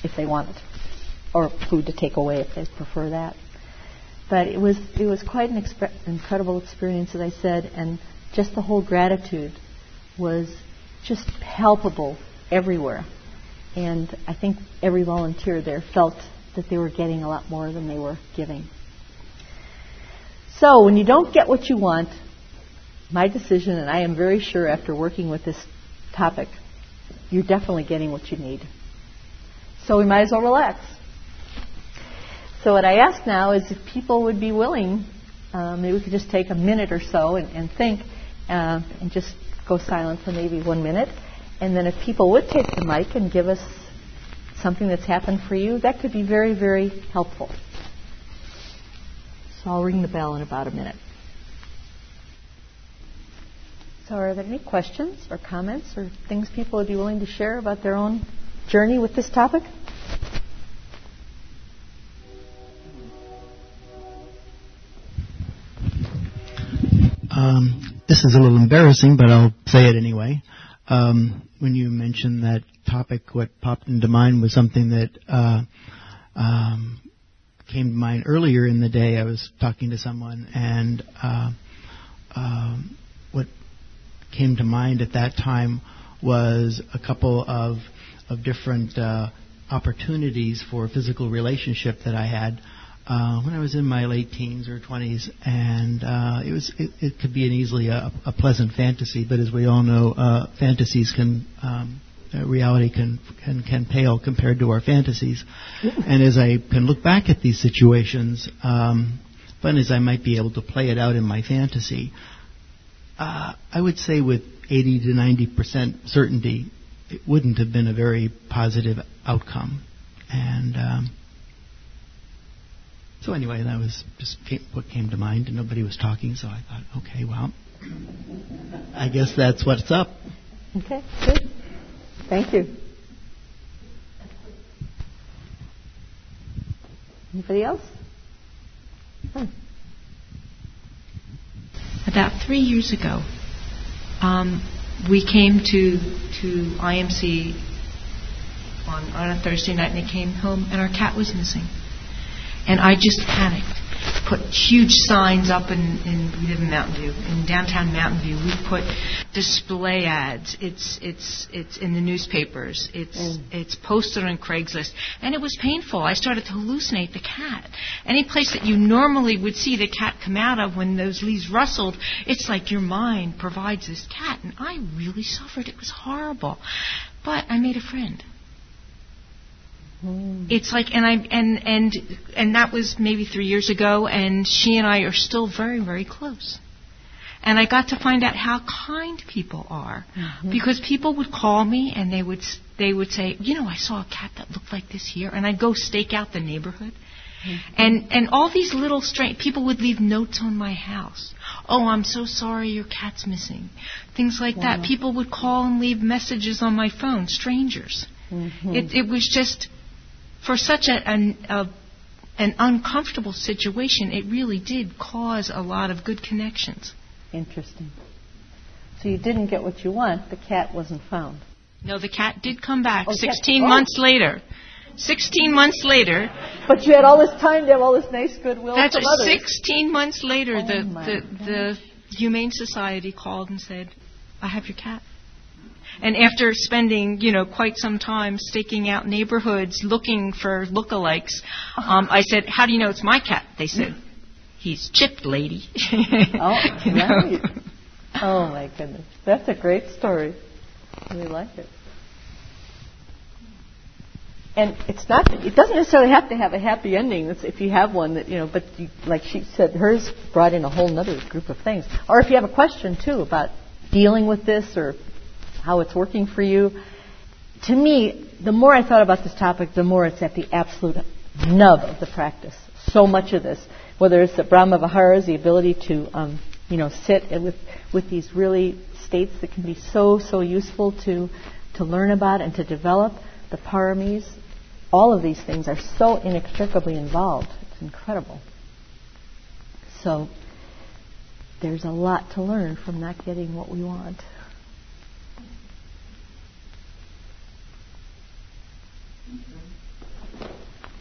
[SPEAKER 1] if they want it, or food to take away if they prefer that. But it was it was quite an exp- incredible experience, as I said, and just the whole gratitude was just palpable everywhere. And I think every volunteer there felt that they were getting a lot more than they were giving. So when you don't get what you want, my decision, and I am very sure after working with this topic, you're definitely getting what you need. So we might as well relax. So what I ask now is if people would be willing, um, maybe we could just take a minute or so and, and think, uh, and just go silent for maybe one minute. And then if people would take the mic and give us something that's happened for you, that could be very, very helpful. So I'll ring the bell in about a minute. So are there any questions or comments or things people would be willing to share about their own journey with this topic?
[SPEAKER 2] Um, this is a little embarrassing, but I'll say it anyway. Um, when you mentioned that topic, what popped into mind was something that uh, um, came to mind earlier in the day. I was talking to someone, and uh, uh, what came to mind at that time was a couple of of different uh, opportunities for physical relationship that I had uh, when I was in my late teens or 20s, and uh, it was it, it, could be an easily a, a, pleasant fantasy, but as we all know, uh, fantasies can um, uh, reality can, can can pale compared to our fantasies. and as I can look back at these situations, um, fun as I might be able to play it out in my fantasy, uh, I would say with 80 to 90 percent certainty, it wouldn't have been a very positive outcome, and um, so anyway, that was just came, what came to mind, and nobody was talking, so I thought, okay, well, I guess that's what's up.
[SPEAKER 1] Okay, good. Thank you. Anybody else?
[SPEAKER 3] Hmm. About three years ago, um, we came to to IMC on, on a Thursday night, and they came home, and our cat was missing. And I just panicked. Put huge signs up in, in we live in Mountain View, in downtown Mountain View. We put display ads. It's it's it's in the newspapers. It's mm. it's posted on Craigslist, and it was painful. I started to hallucinate the cat. Any place that you normally would see the cat come out of when those leaves rustled, it's like your mind provides this cat, and I really suffered. It was horrible, but I made a friend. Mm. It's like, and I and and and that was maybe three years ago, and she and I are still very very close. And I got to find out how kind people are, mm-hmm. because people would call me and they would they would say, you know, I saw a cat that looked like this here, and I'd go stake out the neighborhood. Mm-hmm. And and all these little strange people would leave notes on my house. Oh, I'm so sorry your cat's missing. Things like wow. that. People would call and leave messages on my phone, strangers. Mm-hmm. It it was just for such a, an, a, an uncomfortable situation, it really did cause a lot of good connections.
[SPEAKER 1] Interesting. So you didn't get what you want. The cat wasn't found.
[SPEAKER 3] No, the cat did come back oh, 16 cat. months oh. later. 16 months later.
[SPEAKER 1] But you had all this time to have all this nice goodwill
[SPEAKER 3] that's
[SPEAKER 1] from others.
[SPEAKER 3] 16 months later, oh the, the, the Humane Society called and said, I have your cat. And after spending, you know, quite some time staking out neighborhoods looking for lookalikes, um, I said, "How do you know it's my cat?" They said, "He's chipped, lady." <laughs>
[SPEAKER 1] oh, right. Oh my goodness, that's a great story. We like it. And it's not. It doesn't necessarily have to have a happy ending. It's if you have one that you know. But you, like she said, hers brought in a whole other group of things. Or if you have a question too about dealing with this or how it's working for you. To me, the more I thought about this topic, the more it's at the absolute nub of the practice. so much of this, whether it's the Brahma Viharas, the ability to, um, you know, sit with with these really states that can be so so useful to to learn about and to develop the paramis. All of these things are so inextricably involved. It's incredible. So there's a lot to learn from not getting what we want.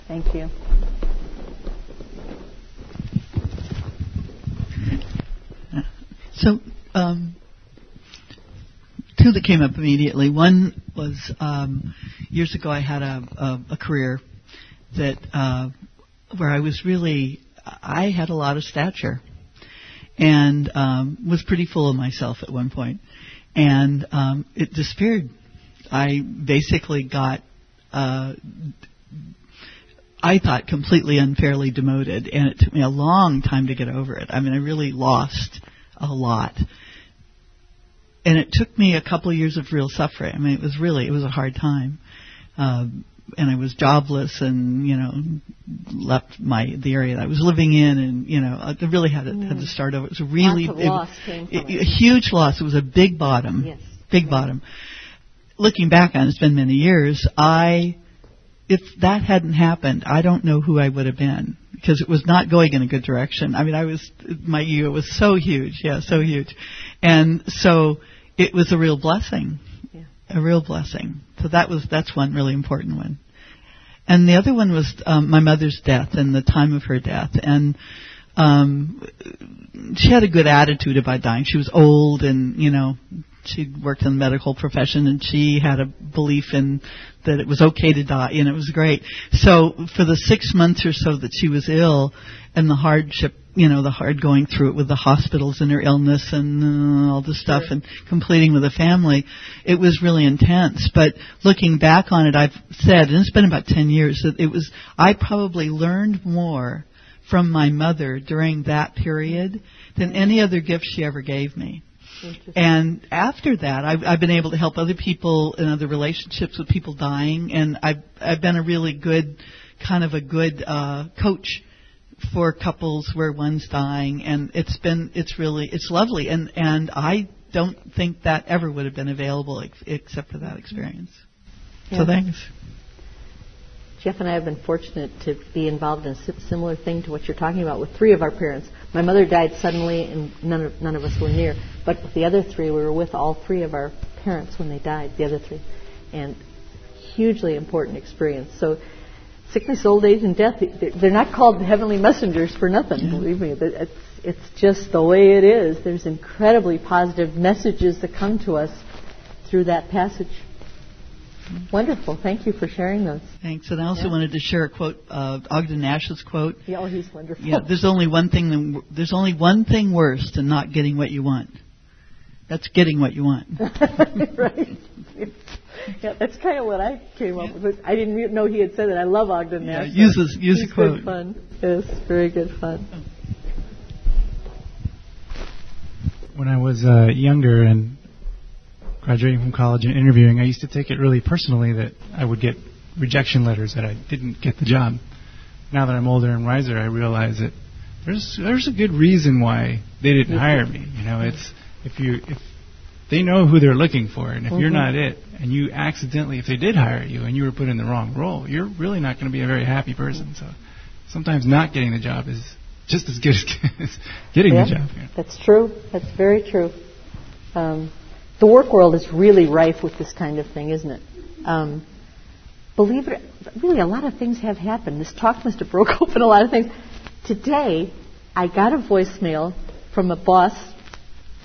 [SPEAKER 1] Thank you.
[SPEAKER 4] So, um, two that came up immediately. One was um, years ago I had a, a, a career that uh, where I was really I had a lot of stature and um, was pretty full of myself at one point, and um, it disappeared. I basically got. Uh, I thought completely unfairly demoted, and it took me a long time to get over it. I mean, I really lost a lot. And it took me a couple of years of real suffering. I mean, it was really, it was a hard time. Um, and I was jobless and, you know, left my, the area that I was living in and, you know, I really had to, mm. had to start over. It was really,
[SPEAKER 1] Lots of loss came from
[SPEAKER 4] it, a huge loss. It was a big bottom.
[SPEAKER 1] Yes.
[SPEAKER 4] Big right. bottom. Looking back on it, it's been many years, I, if that hadn't happened, I don't know who I would have been because it was not going in a good direction. I mean, I was my ego was so huge, yeah, so huge, and so it was a real blessing,
[SPEAKER 1] yeah.
[SPEAKER 4] a real blessing. So that was that's one really important one, and the other one was um, my mother's death and the time of her death, and um, she had a good attitude about dying. She was old and you know she worked in the medical profession and she had a belief in that it was okay to die and it was great. So for the six months or so that she was ill and the hardship, you know, the hard going through it with the hospitals and her illness and uh, all this stuff
[SPEAKER 1] sure.
[SPEAKER 4] and completing with the family, it was really intense. But looking back on it, I've said, and it's been about 10 years, that it was, I probably learned more from my mother during that period than any other gift she ever gave me. And after that, I've, I've been able to help other people in other relationships with people dying, and I've I've been a really good kind of a good uh, coach for couples where one's dying, and it's been it's really it's lovely, and and I don't think that ever would have been available ex- except for that experience.
[SPEAKER 1] Yeah.
[SPEAKER 4] So thanks.
[SPEAKER 1] Jeff and I have been fortunate to be involved in a similar thing to what you're talking about with three of our parents. My mother died suddenly, and none of, none of us were near. But with the other three, we were with all three of our parents when they died, the other three. And hugely important experience. So sickness, old age, and death, they're not called heavenly messengers for nothing, believe me. It's, it's just the way it is. There's incredibly positive messages that come to us through that passage. Wonderful. Thank you for sharing those.
[SPEAKER 4] Thanks. And I also
[SPEAKER 1] yeah.
[SPEAKER 4] wanted to share a quote, uh, Ogden Nash's quote.
[SPEAKER 1] Yeah, oh, he's wonderful.
[SPEAKER 4] Yeah, there's only one thing. There's only one thing worse than not getting what you want. That's getting what you want. <laughs>
[SPEAKER 1] right. Yeah, that's kind of what I came up with. I didn't know he had said that. I love Ogden
[SPEAKER 4] yeah,
[SPEAKER 1] Nash.
[SPEAKER 4] Use this, use
[SPEAKER 1] He's
[SPEAKER 4] a quote.
[SPEAKER 1] Good fun. Yes, very good fun.
[SPEAKER 5] When I was uh, younger and graduating from college and interviewing, I used to take it really personally that I would get rejection letters that I didn't get the job. Now that I'm older and wiser, I realize that there's there's a good reason why they didn't hire me. You know, it's if you if they know who they're looking for, and if mm-hmm. you're not it, and you accidentally, if they did hire you and you were put in the wrong role, you're really not going to be a very happy person. So sometimes not getting the job is just as good as <laughs> getting
[SPEAKER 1] yeah,
[SPEAKER 5] the job.
[SPEAKER 1] Yeah. That's true. That's very true. Um, the work world is really rife with this kind of thing, isn't it? Um, believe it, really, a lot of things have happened. This talk must have broke <laughs> open a lot of things. Today, I got a voicemail from a boss,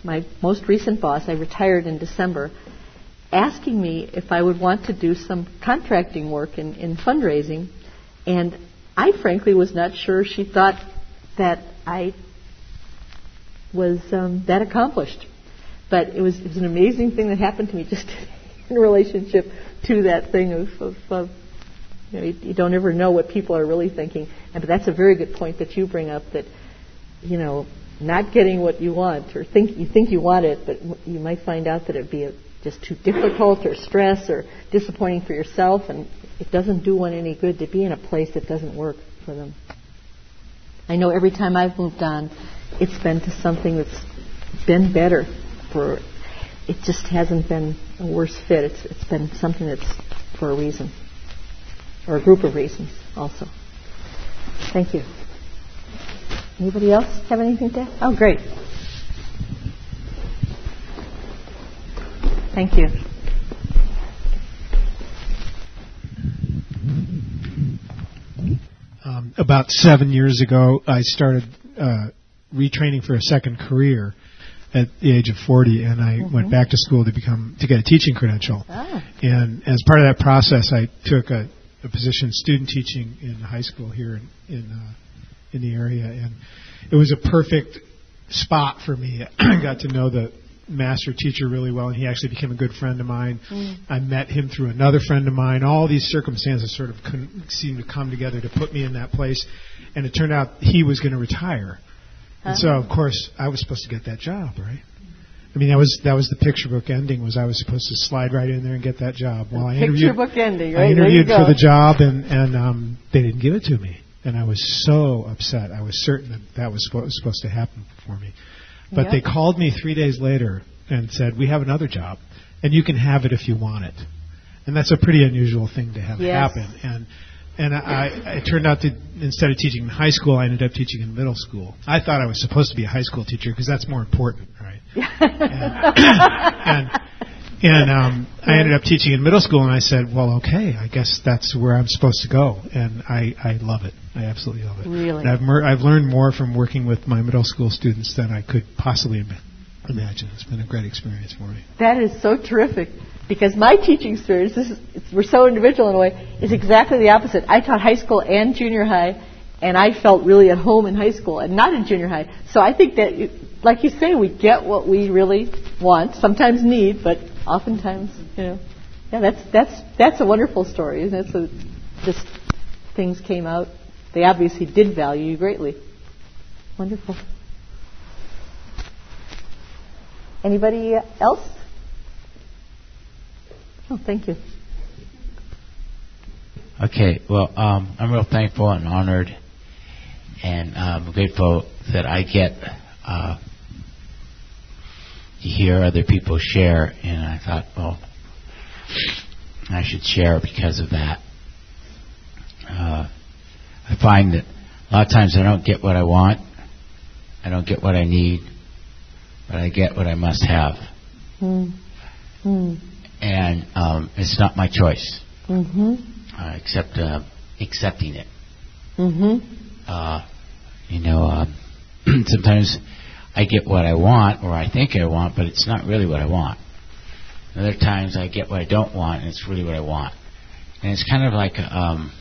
[SPEAKER 1] my most recent boss. I retired in December, asking me if I would want to do some contracting work in, in fundraising, and I frankly was not sure she thought that I was um, that accomplished. But it was, it was an amazing thing that happened to me just <laughs> in relationship to that thing of, of, of you, know, you, you, don't ever know what people are really thinking. And but that's a very good point that you bring up that, you know, not getting what you want or think you think you want it, but you might find out that it'd be a, just too difficult or stress or disappointing for yourself, and it doesn't do one any good to be in a place that doesn't work for them. I know every time I've moved on, it's been to something that's been better for it just hasn't been a worse fit. It's, it's been something that's for a reason, or a group of reasons also. Thank you. Anybody else have anything to add? Oh, great. Thank you.
[SPEAKER 6] Um, about seven years ago, I started uh, retraining for a second career at the age of 40, and I mm-hmm. went back to school to become to get a teaching credential. Ah. And as part of that process, I took a, a position student teaching in high school here in in, uh, in the area, and it was a perfect spot for me. <clears throat> I got to know the master teacher really well, and he actually became a good friend of mine. Mm. I met him through another friend of mine. All these circumstances sort of con- seemed to come together to put me in that place, and it turned out he was going to retire. And so, of course, I was supposed to get that job, right? I mean, that was that was the picture book ending. Was I was supposed to slide right in there and get that job?
[SPEAKER 1] Well, I interviewed. Picture book ending, right?
[SPEAKER 6] I interviewed for the job, and and um, they didn't give it to me, and I was so upset. I was certain that that was what was supposed to happen for me, but yep. they called me three days later and said, "We have another job, and you can have it if you want it." And that's a pretty unusual thing to have
[SPEAKER 1] yes.
[SPEAKER 6] happen. And and I, I, it turned out that instead of teaching in high school, I ended up teaching in middle school. I thought I was supposed to be a high school teacher because that's more important, right? <laughs> and and, and um, I ended up teaching in middle school, and I said, "Well, okay, I guess that's where I'm supposed to go," and I, I love it. I absolutely love it.
[SPEAKER 1] Really,
[SPEAKER 6] and I've mer- I've learned more from working with my middle school students than I could possibly imagine. It's been a great experience for me.
[SPEAKER 1] That is so terrific because my teaching experience, this is, we're so individual in a way, is exactly the opposite. I taught high school and junior high, and I felt really at home in high school and not in junior high. So I think that, like you say, we get what we really want, sometimes need, but oftentimes, you know, yeah, that's that's that's a wonderful story, isn't it? So just things came out. They obviously did value you greatly. Wonderful. Anybody else? Oh, thank you.
[SPEAKER 7] Okay, well, um, I'm real thankful and honored, and um, grateful that I get uh, to hear other people share. And I thought, well, I should share because of that. Uh, I find that a lot of times I don't get what I want, I don't get what I need, but I get what I must have. Mm. Mm and um, it's not my choice. Mm-hmm. Uh, except uh, accepting it. Mm-hmm. Uh, you know, um, <clears throat> sometimes I get what I want or I think I want, but it's not really what I want. Other times I get what I don't want, and it's really what I want. And it's kind of like a, um,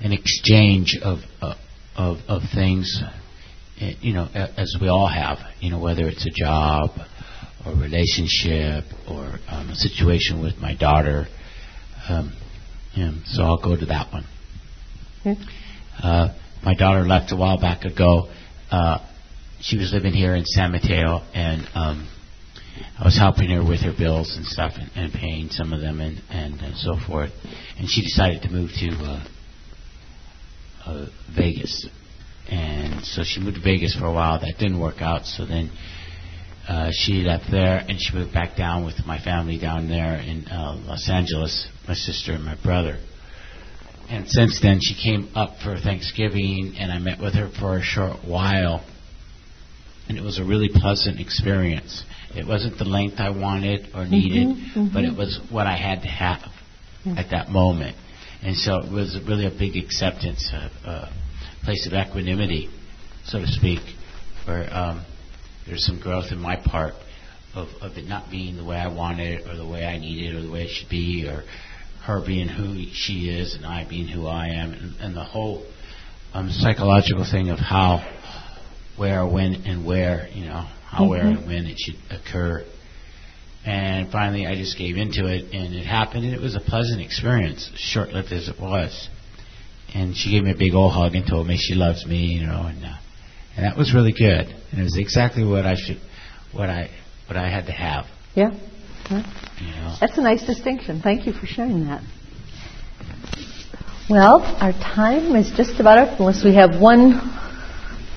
[SPEAKER 7] an exchange of uh, of of things, eh, you know, as we all have. You know, whether it's a job or relationship or um, a situation with my daughter. Um, yeah, so I'll go to that one. Okay. Uh, my daughter left a while back ago. Uh, she was living here in San Mateo, and um, I was helping her with her bills and stuff, and, and paying some of them, and, and, and so forth. And she decided to move to uh, uh, Vegas, and so she moved to Vegas for a while. That didn't work out, so then uh, she left there and she moved back down with my family down there in uh, Los Angeles, my sister and my brother. And since then, she came up for Thanksgiving, and I met with her for a short while. And it was a really pleasant experience. It wasn't the length I wanted or mm-hmm, needed, mm-hmm, mm-hmm. but it was what I had to have mm-hmm. at that moment. And so it was really a big acceptance, a, a place of equanimity, so to speak, where um, there's some growth in my part of, of it not being the way I want it or the way I need it or the way it should be or her being who she is and I being who I am and, and the whole um, psychological thing of how, where, when, and where, you know, how, mm-hmm. where, and when it should occur. And finally, I just gave into it, and it happened, and it was a pleasant experience, short lived as it was. And she gave me a big old hug and told me she loves me, you know, and uh, and that was really good. And it was exactly what I should, what I, what I had to have.
[SPEAKER 1] Yeah. yeah. You know. That's a nice distinction. Thank you for sharing that. Well, our time is just about up, unless we have one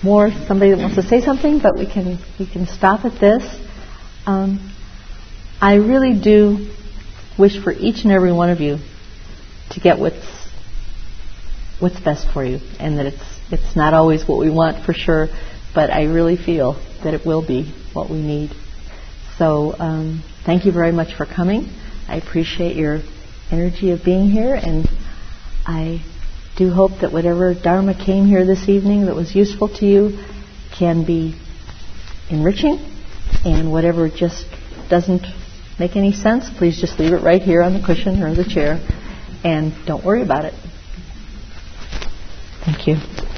[SPEAKER 1] more somebody that wants to say something. But we can we can stop at this. Um, I really do wish for each and every one of you to get what's what's best for you, and that it's it's not always what we want for sure, but I really feel that it will be what we need. So um, thank you very much for coming. I appreciate your energy of being here, and I do hope that whatever Dharma came here this evening that was useful to you can be enriching, and whatever just doesn't make any sense, please just leave it right here on the cushion or the chair, and don't worry about it. Thank you.